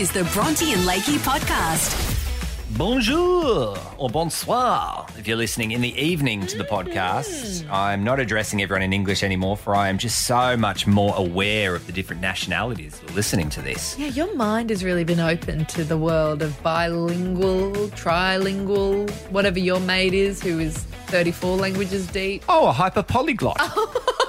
is the Bronte and Lakey podcast. Bonjour or bonsoir if you're listening in the evening to the podcast. Mm. I'm not addressing everyone in English anymore, for I am just so much more aware of the different nationalities that are listening to this. Yeah, your mind has really been open to the world of bilingual, trilingual, whatever your mate is who is 34 languages deep. Oh, a hyper polyglot.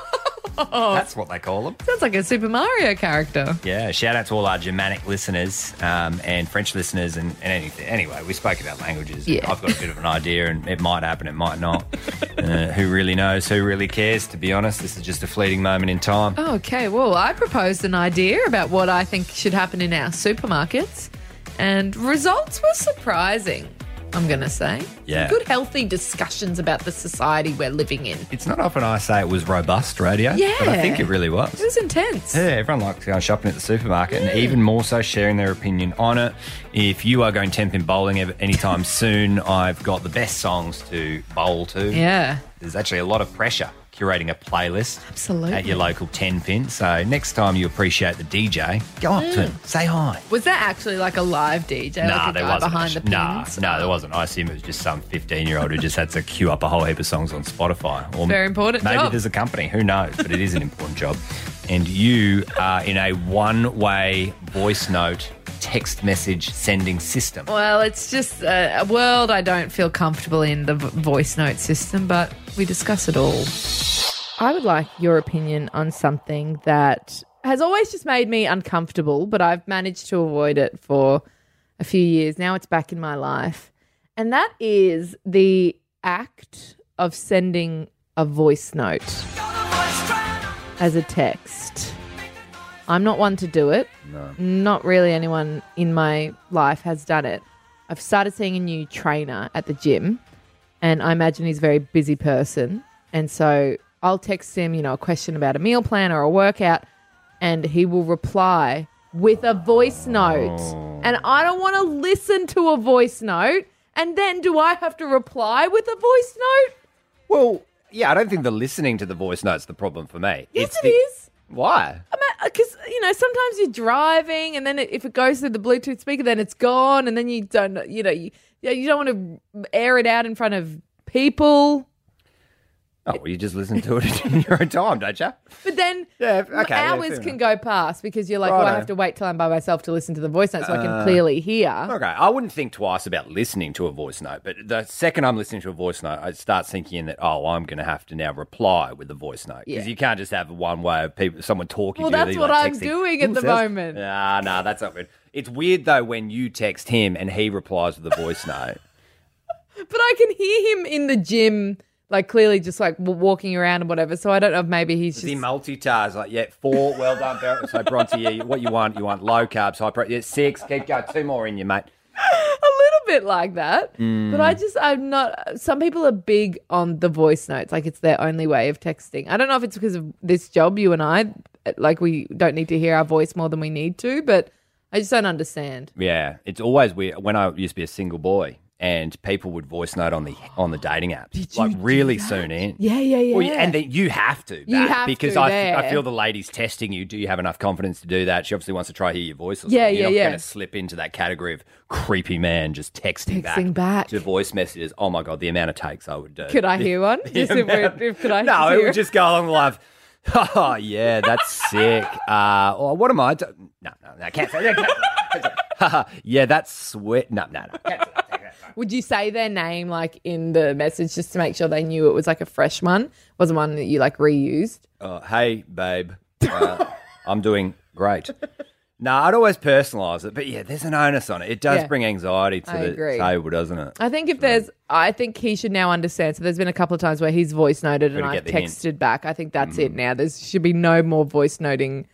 That's what they call them. Sounds like a Super Mario character. Yeah, shout out to all our Germanic listeners um, and French listeners and, and anything. Anyway, we spoke about languages. Yeah. I've got a bit of an idea and it might happen, it might not. uh, who really knows? Who really cares? To be honest, this is just a fleeting moment in time. Okay, well, I proposed an idea about what I think should happen in our supermarkets, and results were surprising, I'm going to say. Yeah. Good, healthy discussions about the society we're living in. It's not often I say it was robust radio, yeah. but I think it really was. It was intense. Yeah, everyone likes going shopping at the supermarket and even more so sharing their opinion on it. If you are going ten pin bowling anytime soon, I've got the best songs to bowl to. Yeah. There's actually a lot of pressure curating a playlist Absolutely. at your local 10 pin. So next time you appreciate the DJ, go up to him, say hi. Was that actually like a live DJ? Nah, like there wasn't. behind the nah, pins? no, there wasn't. I assume it was just some 15 year old who just had to queue up a whole heap of songs on Spotify. Or Very important Maybe job. there's a company. Who knows? But it is an important job. And you are in a one way voice note text message sending system. Well, it's just a, a world I don't feel comfortable in, the voice note system, but we discuss it all. I would like your opinion on something that has always just made me uncomfortable, but I've managed to avoid it for a few years. Now it's back in my life. And that is the act of sending a voice note as a text. I'm not one to do it. Not really anyone in my life has done it. I've started seeing a new trainer at the gym, and I imagine he's a very busy person. And so I'll text him, you know, a question about a meal plan or a workout, and he will reply with a voice note. Oh. And I don't want to listen to a voice note. And then do I have to reply with a voice note? Well, yeah, I don't think the listening to the voice note's the problem for me. Yes, It's it the- is. Why? because uh, you know sometimes you're driving and then it, if it goes through the bluetooth speaker then it's gone and then you don't you know you, yeah, you don't want to air it out in front of people Oh, well, you just listen to it in your own time, don't you? but then Yeah, okay, hours fair can go past because you're like well i have to wait till i'm by myself to listen to the voice note so i Uh, can clearly hear Okay, I wouldn't think twice about listening to a voice note, but the second I'm listening to a voice note, I start thinking that oh, I'm going to have to now reply with the voice note because Yeah. you can't just have one way of people, someone talking. Well, to you, that's you're what like I'm texting, doing at "Ooh, the sounds-" moment. Nah, nah, that's not good. It's weird though when you text him and he replies with a voice note. but i can hear him in the gym like clearly just like w- walking around and whatever so i don't know if maybe he's Does just he multitask? Like, yeah, four, well done, Barrett. So Bronte, yeah, what you want? You want low carbs, high protein. Yeah, six, keep going, two more in you, mate. a little bit like that. But Mm. I just, I'm not. Some people are big on the voice notes, like it's their only way of texting. I don't know if it's because of this job, you and I, like we don't need to hear our voice more than we need to, but I just don't understand. Yeah, it's always weird. When I used to be a single boy, and people would voice note on the on the dating apps, like really soon in. Yeah, yeah, yeah. Well, and then you have to, You have because to I, there. I feel the lady's testing you. Do you have enough confidence to do that? She obviously wants to try hear your voice. Or Yeah, something. You're yeah, not yeah. going to slip into that category of creepy man just texting, Texting back. to voice messages. Oh my god, the amount of takes I would do. could I hear one? The Just if amount- if, could I? Hear No, it would just go along the line oh, yeah, that's sick. Uh, or what am I doing? No, no, no, I can't say that. Can't say that, can't say that. yeah, that's sweet. No, no, no. Can't say that, take that. Would you say their name like in the message just to make sure they knew it was like a fresh one? Wasn't one that you like reused? Uh, hey, babe, uh, I'm doing great. No, I'd always personalise it, but yeah, there's an onus on it. It does Yeah. bring anxiety to I the agree. table, doesn't it? I think if there's, I think he should now understand. So there's been a couple of times where he's voice noted and Gotta I've get the hint. texted back. I think that's it mm. now. There should be no more voice noting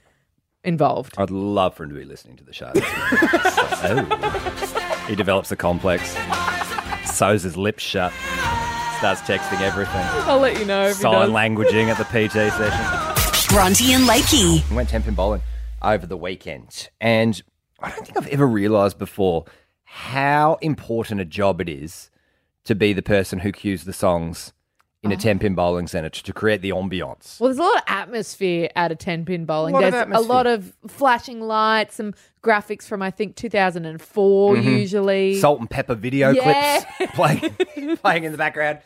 involved. I'd love for him to be listening to the show. oh. He develops a complex, sews his lips shut, starts texting everything, I'll let you know if he sign does. languaging at the PT session. Bronte and Lakey. I went ten pin bowling over the weekend, and I don't think I've ever realised before how important a job it is to be the person who cues the songs in a 10 pin bowling centre to, to create the ambiance. Well, there's a lot of atmosphere at a 10 pin bowling. A lot of there's a lot of flashing lights, some graphics from, I think, 2004 usually. Mm-hmm. Salt and pepper video Yeah. clips playing, playing in the background.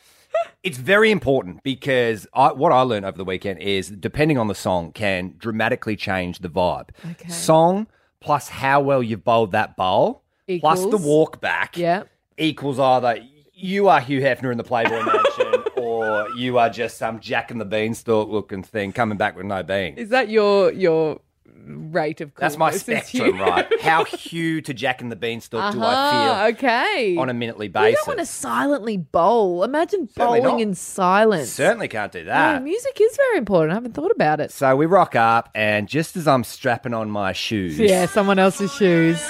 It's very important because I, what I learned over the weekend is depending on the song can dramatically change the vibe. Okay. Song plus how well you've bowled that bowl plus the walk back yeah. equals either you are Hugh Hefner in the Playboy Mansion or you are just some Jack and the Beanstalk looking thing coming back with no beans. Is that your your rate of That's my coolness, spectrum, right? How Hugh to Jack and the Beanstalk do I Uh-huh, feel okay. on a minutely You basis? don't want to silently bowl. Imagine Certainly bowling not. in silence. Certainly can't do that. music is very important. I haven't thought about it. So we rock up, and just as I'm strapping on my shoes, Yeah, someone else's shoes.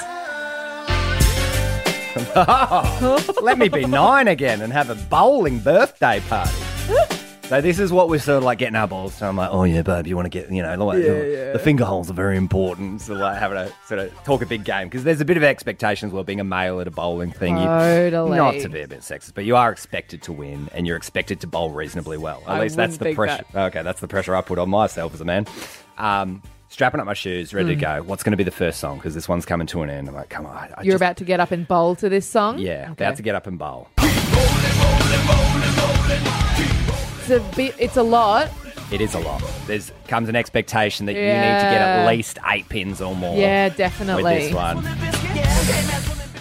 let me be nine again and have a bowling birthday party. So this is what we're sort of like getting our balls. So I'm like, oh yeah, babe, you want to get, you know, like, the finger holes are very important. So like having a sort of talk a big game because there's a bit of expectations. Well, being a male at a bowling thing, you, Totally. not to be a bit sexist, but you are expected to win and you're expected to bowl reasonably well. At I least that's the think pressure. Okay, that's the pressure I put on myself as a man. Um, strapping up my shoes, ready Hmm. to go. What's going to be the first song? Because this one's coming to an end. I'm like, come on. I You're just- about to get up and bowl to this song? yeah, Okay. about to get up and bowl. It's a bit. It's a lot. It is a lot. There's comes an expectation that you need to get Yeah. at least eight pins or more. Yeah, definitely. With this one,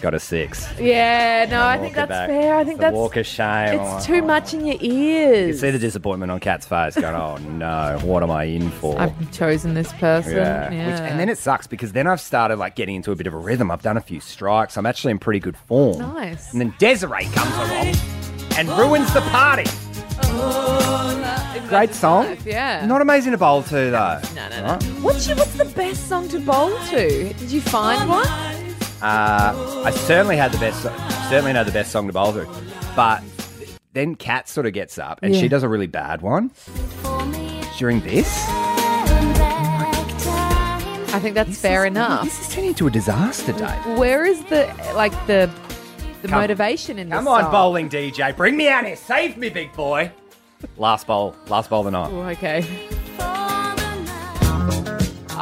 got a six. Yeah, no, I Walk think it that's back. fair. I think a that's walk of shame. it's too much in your ears. You see the disappointment on Kat's face, going, "Oh no, what am I in for?" I've chosen this person. yeah. Yeah. Which, and then it sucks because then I've started like getting into a bit of a rhythm. I've done a few strikes. I'm actually in pretty good form. Nice. And then Desiree comes along and ruins the party. Great song. Yeah. Not amazing to bowl to though. no, no, no. What's your, what's the best song to bowl to? Did you find one? Uh, I certainly had the best, certainly know the best song to bowl to, but then Kat sort of gets up and Yeah. she does a really bad one during this. I think that's fair enough. This is turning into a disaster day. Where is the like the the Come- motivation in this Come on, song? bowling DJ, bring me out here, save me, big boy. Last bowl, last bowl of the night. Oh, okay.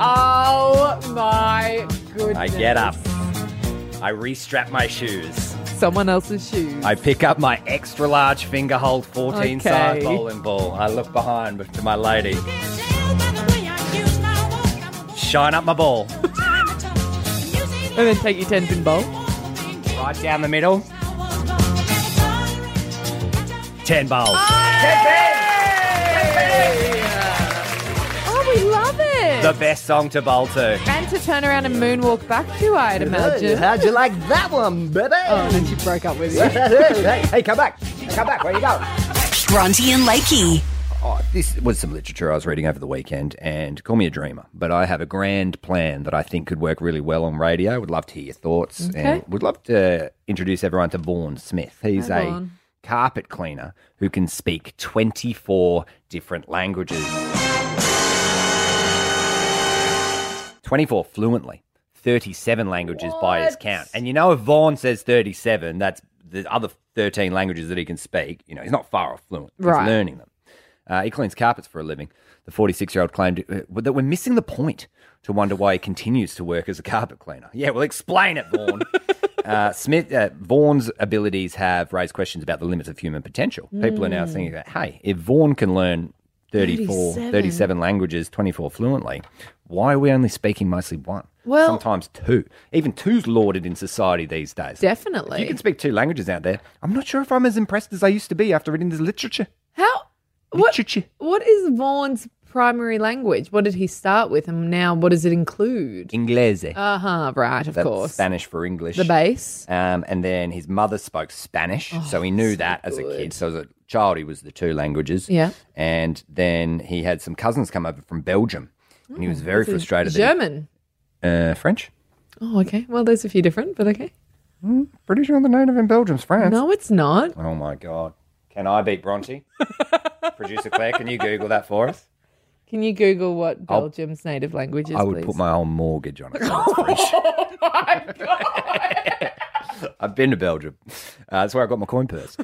Oh my goodness! I get up, I restrap my shoes, Someone else's shoes. I pick up my extra large finger hold 14 size Okay. bowling ball. I look behind to my lady, shine up my ball. and then take your ten pin bowl. Right down the middle. Ten bowls. Oh, we love it. The best song to bowl to. and to turn around and moonwalk back to, I'd imagine. How'd you like that one, baby? Oh, and then she broke up with you. hey, hey, come back. Come back. Where you go? Bronte and Lakey. Oh, this was some literature I was reading over the weekend, and call me a dreamer, but I have a grand plan that I think could work really well on radio. Would love to hear your thoughts, Okay. and would love to introduce everyone to Vaughan Smith. He's Hi, a Vaughan. carpet cleaner who can speak 24 different languages. 24 fluently. 37 languages by his count. And you know, if Vaughan says 37, that's the other 13 languages that he can speak. You know, he's not far off fluent. He's Right. learning them. Uh, he cleans carpets for a living. The 46 year old claimed uh, that we're missing the point to wonder why he continues to work as a carpet cleaner. Yeah, well, explain it, Vaughan. uh, Smith, uh, Vaughan's abilities have raised questions about the limits of human potential. People are now Hmm. thinking, that, hey, if Vaughan can learn 34, 37. 37 languages, 24 fluently, why are we only speaking mostly one? Well- Sometimes two. Even two's lauded in society these days. Definitely. If you can speak two languages out there, I'm not sure if I'm as impressed as I used to be after reading this literature. How? What? What is Vaughan's primary language? What did he start with, and now what does it include? Inglese. Uh huh. Right. Of That's course. Spanish for English. The base. Um, and then his mother spoke Spanish, so he knew that as a kid. So as a child, he was the two languages. Yeah. And then he had some cousins come over from Belgium, and he was very frustrated. that he- German. uh, French. Oh, okay. Well, there's a few different, but okay. Pretty sure the native in Belgium's France. No, it's not. Oh my god. Can I beat Bronte? Producer Claire, can you Google that for us? Can you Google what Belgium's native language is? I would please? put my whole mortgage on it. so it's French. I've been to Belgium. Uh, that's where I got my coin purse.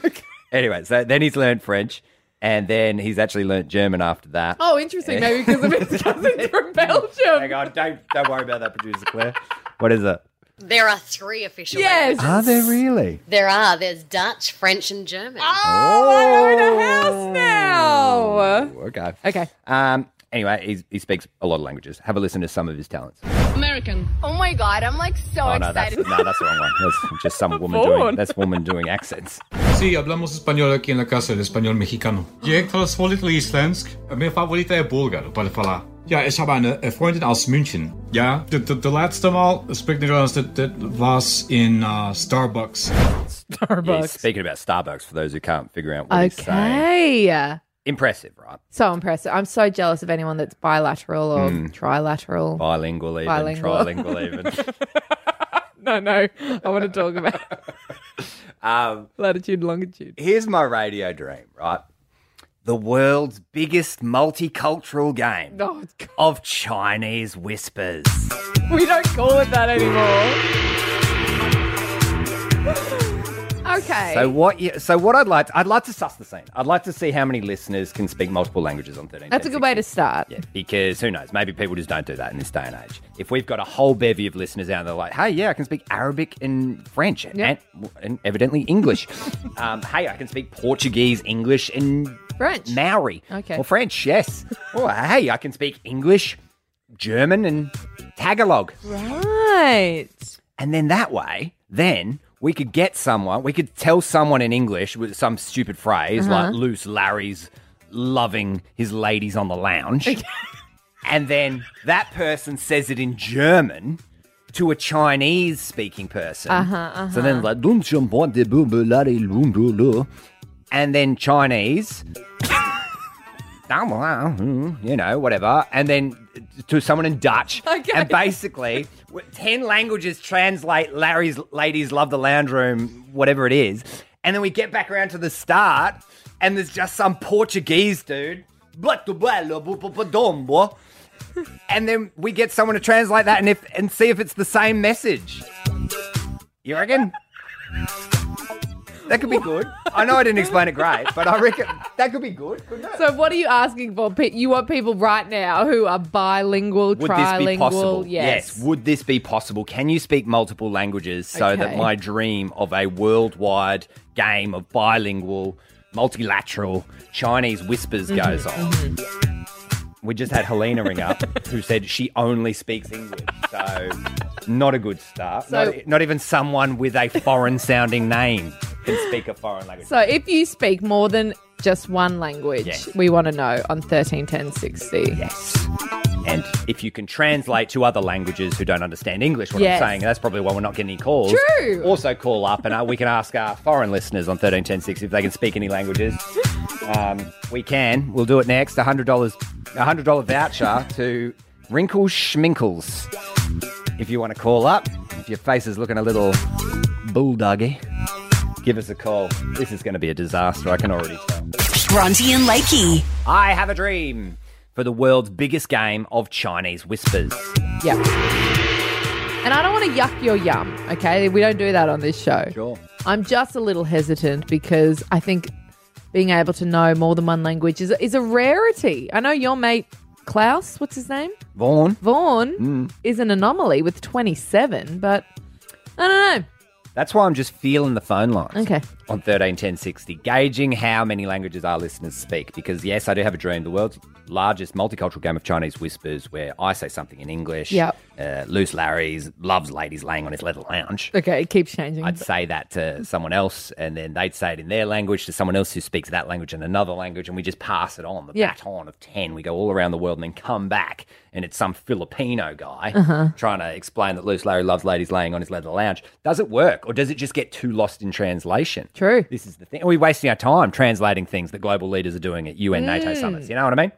Anyway, so then he's learned French, And then he's actually learned German after that. Oh, interesting. Maybe because of his cousins from Belgium. Hang on, don't, don't worry about that, producer Claire. What is it? There are three official Yes. languages. Are there really? There are. There's Dutch, French, and German. Oh, I own a house now. Okay. Okay. Um. Anyway, he's, he speaks a lot of languages. Have a listen to some of his talents. American. Oh my god, I'm like so Oh no, that's excited. no, that's the wrong one. That's just some woman Fawn. doing. That's woman doing accents. Sí, hablamos español aqui en la casa, el español mexicano. Jij fala volledig Islandsk. Mijn favoriete is Bulgar, para falar. Ja, ik heb een, een vriendin aus München. Ja, de, de, de laatste maal spreek Nederlands, dat, dat was in uh, Starbucks. Starbucks. he's speaking about Starbucks for those who can't figure out what he's saying. Okay. Impressive, right? So impressive. I'm so jealous of anyone that's bilateral or trilateral. Bilingual, even Bilingual. trilingual, even. No, no. I want to talk about um, latitude, longitude. here's my radio dream, right? The world's biggest multicultural game Oh, it's- of Chinese whispers. we don't call it that anymore. Okay. So what? You, so what I'd like, to, I'd like to suss the scene. I'd like to see how many listeners can speak multiple languages on 13. That's a good way to start. Yeah, because who knows? Maybe people just don't do that in this day and age. If we've got a whole bevy of listeners out there like, hey, yeah, I can speak Arabic and French and, Yep. and, and evidently English. um, hey, I can speak Portuguese, English, and French. Maori. Okay. Or French, yes. or hey, I can speak English, German, and Tagalog. Right. And then that way, then we could get someone, we could tell someone in English with some stupid phrase Uh-huh. like Loose Larry's loving his ladies on the lounge. and then that person says it in German to a Chinese speaking person. Uh-huh, So then like, "Dun shum bon de bu bu la de lum bu lu." and then Chinese. you know, whatever, and then to someone in Dutch, Okay. and basically, ten languages translate Larry's ladies love the lounge room, whatever it is, and then we get back around to the start, and there's just some Portuguese dude, and then we get someone to translate that, and if and see if it's the same message. You reckon? That could be good. I know I didn't explain it great, but I reckon that could be good. Couldn't it? So, what are you asking for? You want people right now who are bilingual, Would trilingual? this be possible? Yes. yes. Would this be possible? Can you speak multiple languages so that my dream of a worldwide game of bilingual, multilateral Chinese whispers Mm-hmm. goes on? We just had Helena ring up, who said she only speaks English. So, not a good start. So- not, not even someone with a foreign sounding name can speak a foreign language. So, if you speak more than just one language, Yes. we want to know on thirteen ten sixty. Yes. And if you can translate to other languages who don't understand English, what Yes. I'm saying, that's probably why we're not getting any calls. True. Also, call up and uh, we can ask our foreign listeners on 131060 if they can speak any languages. Um, we can. We'll do it next. $100, a $100 voucher to Wrinkles Schminkles. If you want to call up, if your face is looking a little bulldoggy, give us a call. This is going to be a disaster, I can already tell. Bronte and Lakey. I have a dream for the world's biggest game of Chinese whispers. Yeah. And I don't want to yuck your yum, okay? We don't do that on this show. Sure. I'm just a little hesitant because I think being able to know more than one language is, is a rarity. I know your mate Klaus, what's his name? Vaughn, Vaughn mm. is an anomaly with 27, but I don't know. that's why I'm just feeling the phone lines. Okay. On 131060, gauging how many languages our listeners speak. Because, yes, I do have a dream. The world's largest multicultural game of Chinese whispers where I say something in English. Yep. Uh, Loose Larry's loves ladies laying on his leather lounge. Okay, it keeps changing. I'd say that to someone else, and then they'd say it in their language to someone else who speaks that language and another language, and we just pass it on the Yeah. baton of 10. We go all around the world and then come back, and it's some Filipino guy Uh-huh. trying to explain that Loose Larry loves ladies laying on his leather lounge. Does it work, or does it just get too lost in translation? True. This is the thing. Are we wasting our time translating things that global leaders are doing at UN NATO Mm. summits? You know what I mean?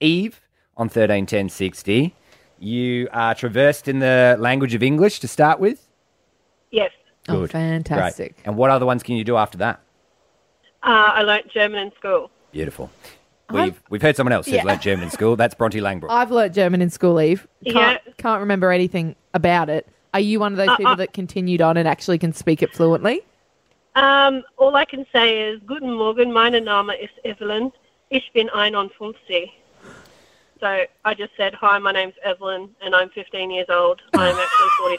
Eve on 131060, you are traversed in the language of English to start with. Yes. oh, Good. fantastic. Great. And what other ones can you do after that? Uh, I learnt German in school. Beautiful. We've we've heard someone else who's Yeah. learnt German in school. That's Bronte Langbrook. I've learnt German in school, Eve. Can't, Yeah. can't remember anything about it. Are you one of those Uh, people uh. that continued on and actually can speak it fluently? Um, all I can say is Guten Morgen, meine Name ist Evelyn. Ich bin 51. So I just said, hi, my name's Evelyn, and I'm 15 years old. I'm actually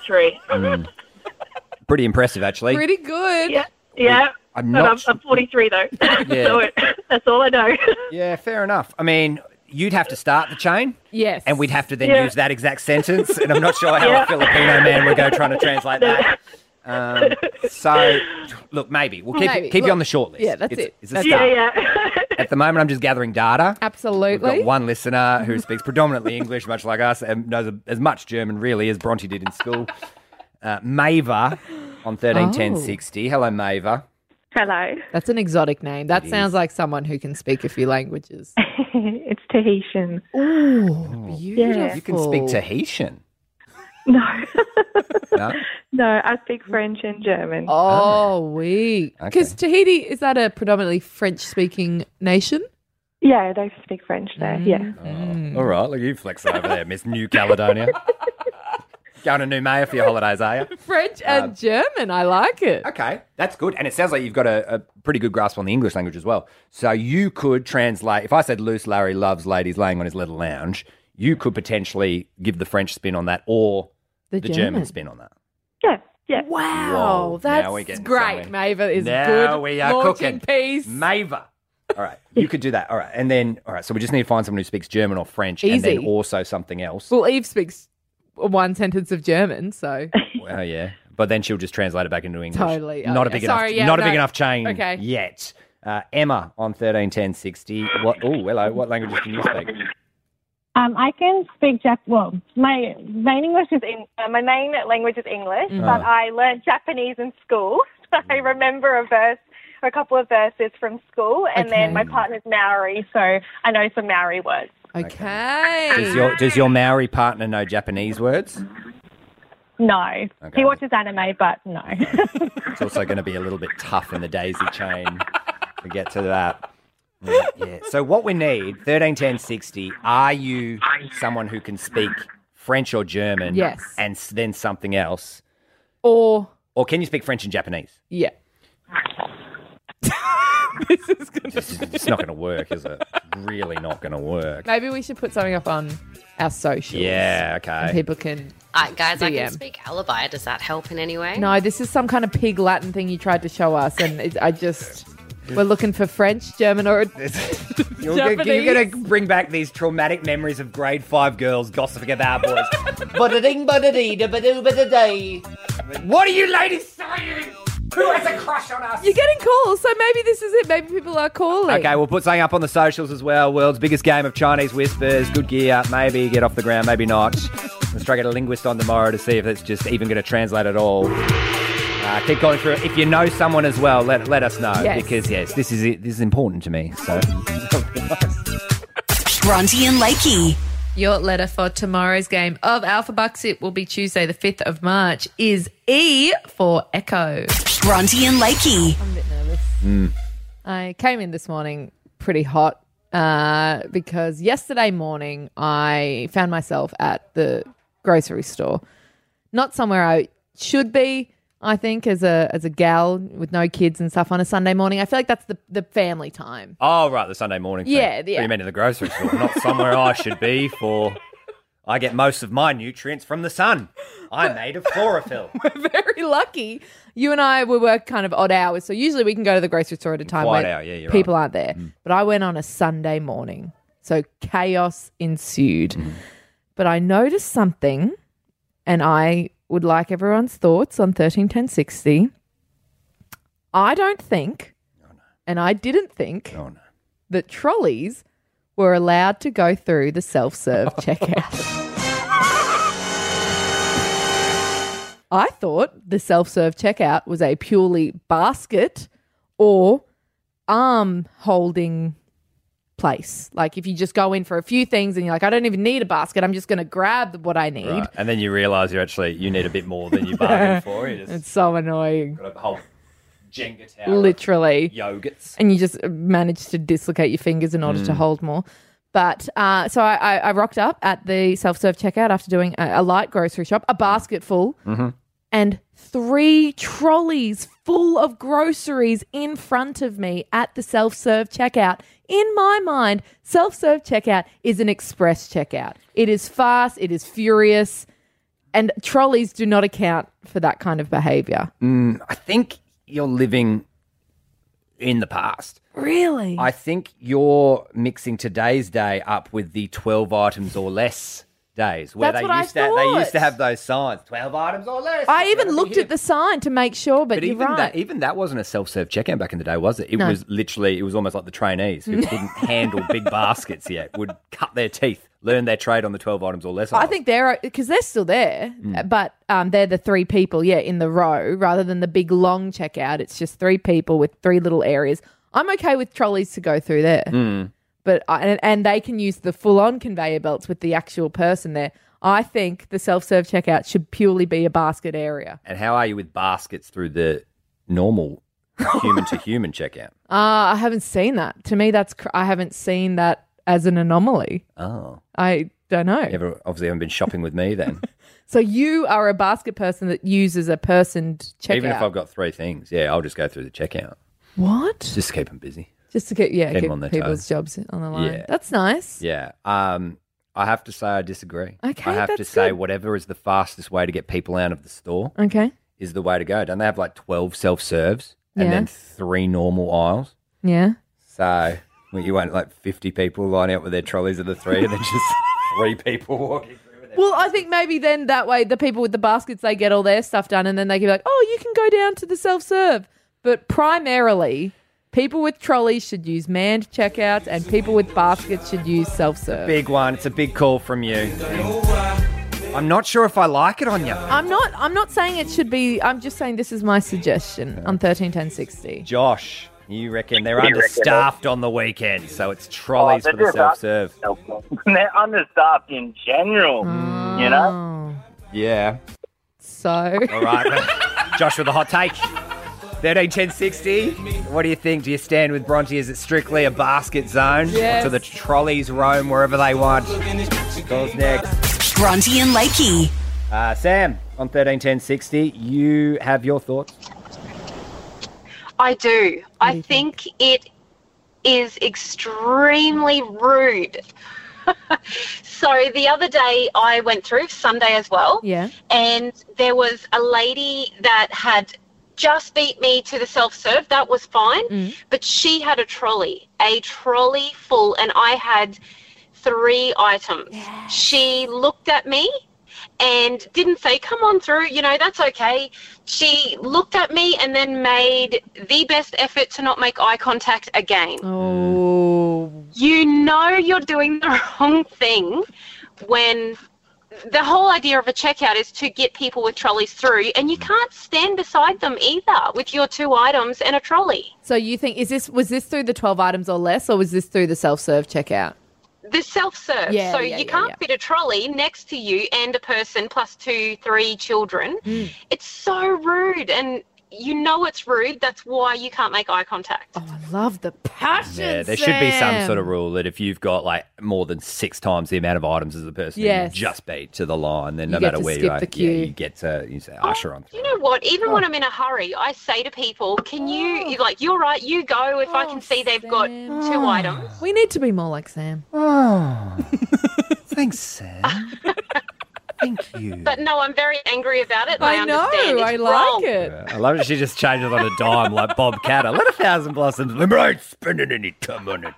43. Pretty impressive, actually. Pretty good. yeah, yeah. I'm but not I'm, I'm 43 though. Yeah. so it, that's all I know. Yeah, fair enough. I mean, you'd have to start the chain. Yes. And we'd have to then Yeah. use that exact sentence, and I'm not sure how Yeah. a Filipino man would go trying to translate that. Um, so, look, maybe we'll keep Maybe. keep you on the short list. yeah, that's It's- it. It's a That's start. yeah, yeah. At the moment, I'm just gathering data. We've Absolutely. got one listener who speaks predominantly English, much like us, and knows as much German really as Bronte did in school. Uh, Mava on thirteen ten Oh. sixty. Hello, Mava. Hello. That's an exotic name. That sounds like someone who can speak a few languages. it's Tahitian. Ooh, beautiful. You can speak Tahitian. No. No? no, I speak French and German. Oh, we. Because Tahiti, is that a predominantly French speaking nation? Yeah, they speak French there. Yeah. Mm. All right, look you flexing over there, Miss New Caledonia. Going to Nouméa for your holidays, are you? French and German. I like it. Okay, that's good. And it sounds like you've got a, a pretty good grasp on the English language as well. So you could translate, if I said Loose Larry loves ladies laying on his little lounge, you could potentially give the French spin on that or The the, German. German. spin on that. Yeah. Yeah. Wow, Whoa, now that's we're great. somewhere. Mava is now good. we are launching cooking. piece. Mava. All right, you could do that. All right, and then, all right, so we just need to find someone who speaks German or French and then also something else. well, Eve speaks one sentence of German, so Well, yeah, but then she'll just translate it back into English. Totally. Oh, Not a yeah. big Sorry, enough. yeah, not a big enough chain Okay. yet. Uh, Emma on thirteen ten sixty. What? Oh, hello. What languages can you speak? Um, I can speak Jap. Well, my main English is in uh, my main language is English, Mm. but I learned Japanese in school. So I remember a verse a couple of verses from school, and then my Okay. partner's Maori, so I know some Maori words. okay. Does your Does your Maori partner know Japanese words? No, Okay. he watches anime, but no. It's also going to be a little bit tough in the daisy chain to get to that. Yeah, yeah. So what we need, thirteen ten sixty. Are you someone who can speak French or German? Yes. And then something else, or or can you speak French and Japanese? yeah. This is it's not going to work, is it? Really not going to work. Maybe we should put something up on our socials. Yeah. And Okay. people can. Uh, guys, I DM. can speak alibi. Does that help in any way? No, this is some kind of pig Latin thing you tried to show us, and it, I just. We're looking for French, German, or You're, Japanese. you're going to bring back these traumatic memories of grade five girls gossiping about boys. Ba-da-ding, ba-da-dee, da-ba-doo. What are you ladies saying? Who has a crush on us? You're getting calls, so maybe this is it. Maybe people are calling. Okay, we'll put something up on the socials as well. World's biggest game of Chinese whispers. Good gear. Maybe get off the ground, maybe not. Let's try to get a linguist on tomorrow to see if it's just even going to translate at all. Uh, keep going through it. If you know someone as well, let, let us know Yes. because yes, this is. This is important to me. So Bronte and Lakey. Your letter for tomorrow's game of Alpha Bucks, it will be Tuesday, the 5th of March, is E for Echo. Bronte and Lakey. I'm a bit nervous. I came in this morning pretty hot uh, because yesterday morning I found myself at the grocery store. Not somewhere I should be, I think, as a as a gal with no kids and stuff on a Sunday morning. I feel like that's the, the family time. Oh, right, the Sunday morning. thing. Yeah, yeah. you meant in the grocery store, not somewhere I should be for. I get most of my nutrients from the sun. I'm made of chlorophyll. We're very lucky. You and I we work kind of odd hours, so usually we can go to the grocery store at a time Quiet where hour, yeah, people right. aren't there. Mm. But I went on a Sunday morning, so chaos ensued. Mm-hmm. But I noticed something, and I would like everyone's thoughts on thirteen ten sixty. I don't think, and I didn't think Oh, no. that trolleys were allowed to go through the self serve checkout. I thought the self serve checkout was a purely basket or arm holding place. Like if you just go in for a few things and you're like, I don't even need a basket, I'm just going to grab what I need. Right. And then you realise you're actually you need a bit more than you bargained for. You It's so annoying. got a whole Jenga tower. Literally. Yogurts. and you just manage to dislocate your fingers in order to hold more. But uh, so I, I, I rocked up at the self serve checkout after doing a, a light grocery shop, a basket full and three trolleys full of groceries in front of me at the self serve checkout. In my mind, self serve checkout is an express checkout. It is fast, it is furious, and trolleys do not account for that kind of behavior. Mm, I think you're living in the past. Really? I think you're mixing today's day up with the 12 items or less days where That's they used to they used to have those signs 12 items or less. I even looked at the sign to make sure, but, But you're even right. that even that wasn't a self-serve checkout back in the day, was it? It No. was literally it was almost like the trainees who couldn't handle big baskets yet would cut their teeth, learn their trade on the 12 items or less. I think they're because they're still there, Mm. but um, they're the three people, yeah, in the row rather than the big long checkout. It's just three people with three little areas. I'm okay with trolleys to go through there, Mm. But I, and, and they can use the full on conveyor belts with the actual person there. I think the self serve checkout should purely be a basket area. And how are you with baskets through the normal human to human checkout? Uh, I haven't seen that. To me, that's cr- I haven't seen that as an anomaly. Oh, I don't know. you ever obviously haven't been shopping with me then. So you are a basket person that uses a person checkout. Even if I've got three things, yeah, I'll just go through the checkout. what? Just keep them busy. Just to get yeah, Keep 'em on their people's toes. jobs on the line. Yeah. That's nice. Yeah. Um, I have to say I disagree. Okay, I have to that's say good. whatever is the fastest way to get people out of the store Okay. is the way to go. Don't they have like twelve self serves and Yeah. then three normal aisles? Yeah. So well, you want like fifty people line out with their trolleys of the three, and then just three people walking through with their Well, I think maybe then that way the people with the baskets they get all their stuff done, and then they can be like, oh, you can go down to the self serve. But primarily, people with trolleys should use manned checkouts, and people with baskets should use self serve. Big one. It's a big call from you. I'm not sure if I like it on you. I'm not. I'm not saying it should be. I'm just saying this is my suggestion on thirteen ten sixty. Josh, you reckon they're understaffed on the weekend, so it's trolleys Oh, for the they're self serve. They're understaffed in general, you know? Oh. Yeah. So All right. Josh with a hot take. 13 10 60. What do you think? Do you stand with Bronte? Is it strictly a basket zone? Yes. Or the trolleys roam wherever they want? Calls next. Bronte and Lakey. Uh, Sam, on 13 10 60, you have your thoughts. I do. I think it is extremely rude. so the other day I went through Sunday as well, yeah. and there was a lady that had just beat me to the self serve. That was fine, mm. but she had a trolley, a trolley full, and I had three items. She looked at me and didn't say, Come on through, you know, that's okay. She looked at me and then made the best effort to not make eye contact again. Oh. You know you're doing the wrong thing when the whole idea of a checkout is to get people with trolleys through, and you can't stand beside them either with your two items and a trolley. So you think is this was this through the twelve items or less, or was this through the self serve checkout? The self serve. Yeah, so yeah, you yeah, can't fit a trolley next to you and a person plus two, three children. Mm. It's so rude. And you know it's rude. That's why you can't make eye contact. Oh, I love the passion. Yeah, there should be some sort of rule that if you've got like more than six times the amount of items as the person Yes. you just beat to the line, then no get matter where you are, the yeah, you get to you say oh, usher on. You know what? Even when oh. I'm in a hurry, I say to people, "Can you oh. You're like you're right, you go if I can see they've got two items." We need to be more like Sam. Oh, thanks, Sam. Thank you. But no, I'm very angry about it. I I, know, understand. It's I like wrong. it. I love it. She just changes on a dime like Bob Katter. Let a thousand blossoms bloom. I ain't spending any time on it.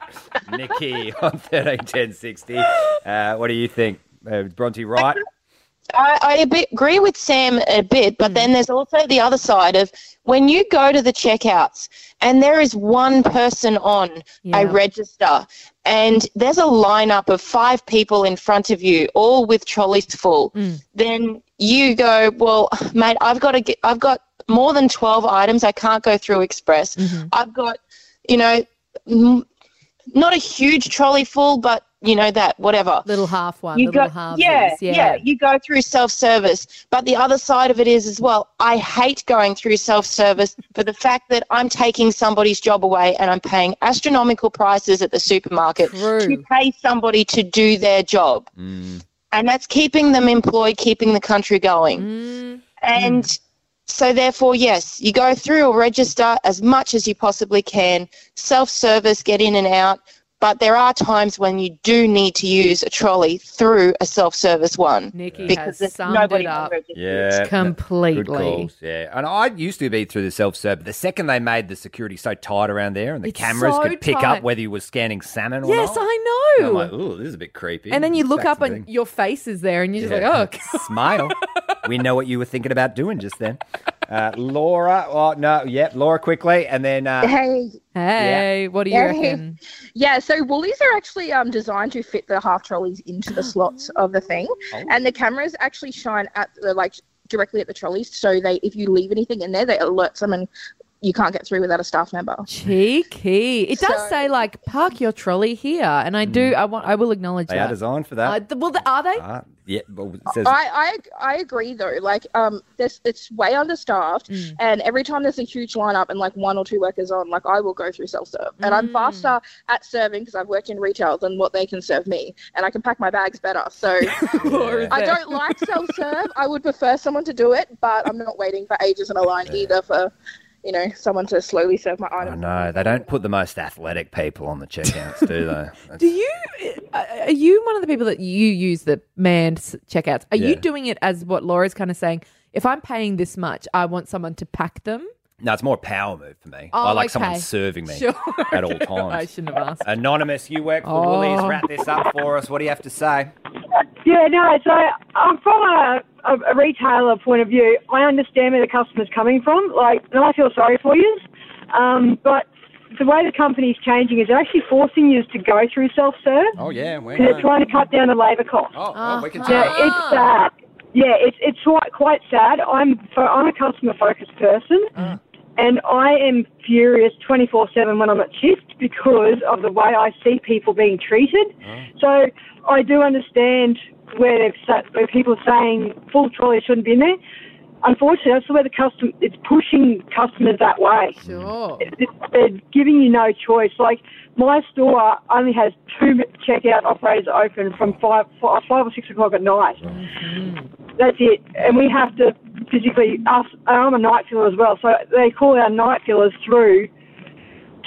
Nikki on thirteen ten sixty. Uh, what do you think? Uh, Bronte right? I, I bit agree with Sam a bit, but then there's also the other side of when you go to the checkouts and there is one person on Yeah. a register and there's a lineup of five people in front of you, all with trolleys full, Hmm. then you go, well, mate, I've got to get, I've got more than 12 items. I can't go through express. Mm-hmm. I've got, you know, m- not a huge trolley full, but you know that whatever Little half one, you little go, half. yeah, yeah, yeah, You go through self-service, but the other side of it is as well. I hate going through self-service for the fact that I'm taking somebody's job away and I'm paying astronomical prices at the supermarket True. to pay somebody to do their job, and that's keeping them employed, keeping the country going. Mm. And so, therefore, yes, you go through or register as much as you possibly can, self service, get in and out. But there are times when you do need to use a trolley through a self service one. Nikki because has summed nobody it up. Yeah, completely. Good calls. Yeah, and I used to be through the self serve. But the second they made the security so tight around there, and the It's cameras so could pick tight. up whether you were scanning salmon or Yes, not. I And I'm know. like, oh, this is a bit creepy. and then you look That's up and thing. your face is there, and you're just like, oh, smile. we know what you were thinking about doing just then. Uh, Laura, oh no, yep, Laura quickly, and then uh, Hey. Hey, what do you Hey. reckon? Yeah, so Woolies are actually um, designed to fit the half trolleys into the slots of the thing, Oh. and the cameras actually shine at the like directly at the trolleys. So they, if you leave anything in there, they alert someone you can't get through without a staff member. Cheeky. It does say like park your trolley here, and I do. I want. I will acknowledge they that. are designed for Uh, that. th- well, th- are they? Ah, yeah, well, it says I, I I agree though. Like um, this it's way understaffed, Mm. and every time there's a huge lineup and like one or two workers on, like I will go through self serve, and Mm. I'm faster at serving because I've worked in retail than what they can serve me, and I can pack my bags better. So I don't like self serve. I would prefer someone to do it, but I'm not waiting for ages in a line either for you know someone to slowly serve my I item. know they don't put the most athletic people on the checkouts, do they? That's- Do you? uh, Are you one of the people that you use the manned checkouts? Are you doing it as what Laura's kind of saying? If I'm paying this much, I want someone to pack them. No, it's more a power move for me. Oh, I like okay. someone serving me Sure. at all times. I shouldn't have asked. Anonymous, you work for Oh. Woolies. Wrap this up for us. What do you have to say? Yeah, no, so um, from a, a, a retailer point of view, I understand where the customer's coming from. Like, and I feel sorry for you. Um, but the way the company's changing is they're actually forcing you to go through self-serve. Oh yeah, we They're trying to cut down the labour cost. Oh, oh, we can Yeah, it's sad. Yeah, it's it's quite quite sad. I'm so I'm a customer focused person, and I am furious 24 seven when I'm at shift because of the way I see people being treated. So I do understand where they've sa- where people are saying full trolley shouldn't be in there. Unfortunately, that's the way the custom it's pushing customers that way. Sure. They're giving you no choice. Like my store only has two checkout operators open from five, five, five or six o'clock at night. That's it, and we have to physically. Us, I'm a night filler as well, so they call our night fillers through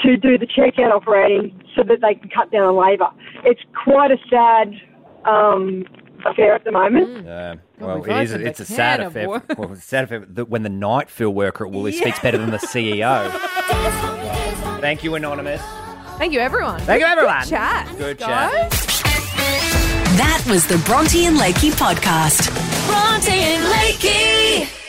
to do the checkout operating so that they can cut down on labour. It's quite a sad um, affair at the moment. Mm. Uh, yeah. Well, we've it is. It's a a sad can affair. Well, it's a sad affair that when the night fill worker at Woolies speaks better than the CEO. Thank you, Anonymous. Thank you, everyone. Thank you, Good everyone. chat. Good chat. That was the Bronte and Lakey podcast. Bronte and Lakey.